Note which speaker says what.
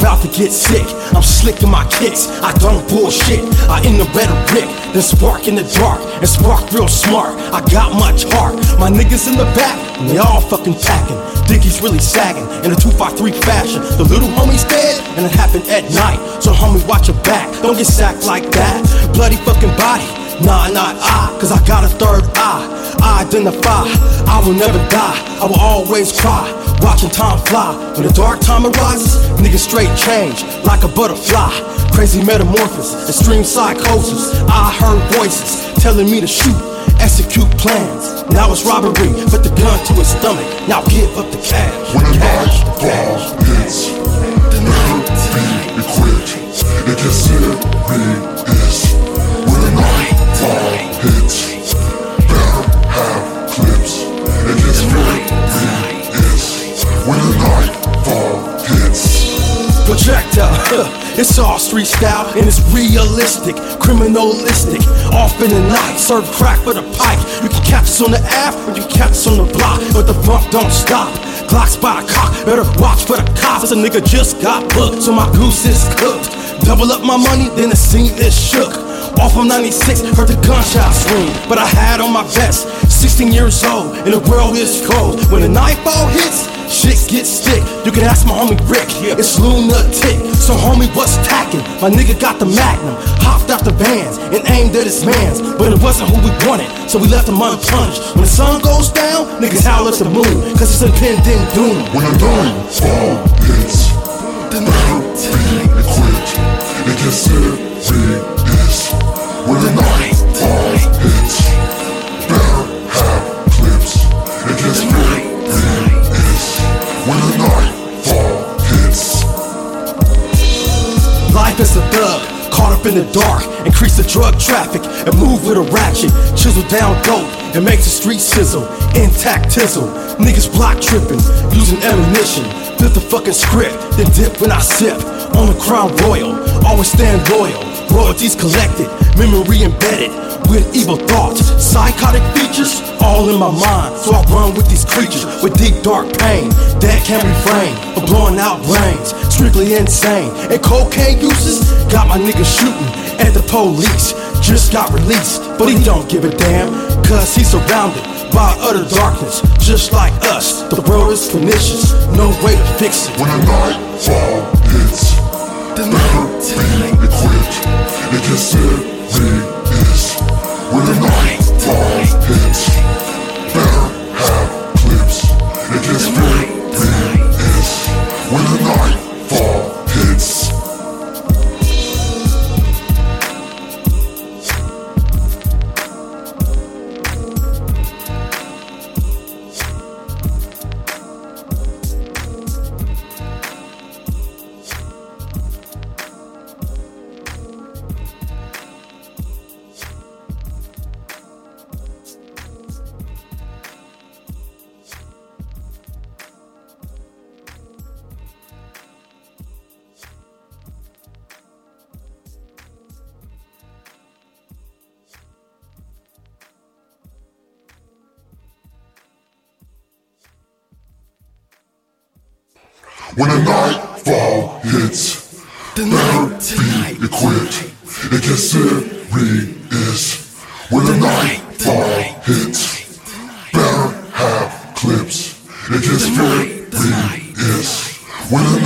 Speaker 1: about to get sick. I'm slick in my kicks, I don't bullshit. I in the rhetoric, then spark in the dark, and spark real smart. I got much heart. My niggas in the back, and they all fucking packing. Dickie's really sagging in a 253 fashion. The little homie's dead, and it happened at night. So homie, watch your back, don't get sacked like that. Bloody fucking body. Nah, not I, cause I got a third eye. I identify, I will never die, I will always cry. Watching time fly, when the dark time arises, niggas straight change like a butterfly. Crazy metamorphosis, extreme psychosis. I heard voices telling me to shoot, execute plans. Now it's robbery, put the gun to his stomach. Now give up the cash.
Speaker 2: When the
Speaker 1: cash,
Speaker 2: night
Speaker 1: cash.
Speaker 2: fall hits,
Speaker 1: The night,
Speaker 2: be equipped.
Speaker 1: Projectile. It's all street style and it's realistic, criminalistic. Off in the night, serve crack for the pipe. You can catch us on the app or you catch us on the block, but the bump don't stop. Glocks by the cock, better watch for the cops. A nigga just got booked, so my goose is cooked. Double up my money, then the scene is shook. Off of 96, heard the gunshots ring, but I had on my vest. 16 years old, and the world is cold. When the nightfall hits, shit gets thick. You can ask my homie Rick, it's lunatic. So homie, what's tacking? My nigga got the Magnum, hopped out the vans, and aimed at his mans. But it wasn't who we wanted, so we left him unpunished. When the sun goes down, niggas howl at the moon, cause it's impending doom.
Speaker 2: When the night fall hits,
Speaker 1: The night, in the dark. Increase the drug traffic and move with a ratchet. Chisel down dope and make the street sizzle. Intact tizzle. Niggas block tripping, using ammunition. Flip the fucking script, then dip when I sip. On the crown royal, always stand loyal. Royalties collected, memory embedded with evil thoughts. Psychotic features all in my mind. So I run with these creatures with deep dark pain. That can't refrain from blowing out brains. Strictly insane. And cocaine uses got my niggas shooting at the police. Just got released, but he don't give a damn. Cause he's surrounded by utter darkness. Just like us, the world is pernicious. No way to fix it.
Speaker 2: When the night fall hits, When the nightfall hits,
Speaker 1: The
Speaker 2: better be equipped. It gets serious. When the night fall hits, better have clips. It gets serious. When the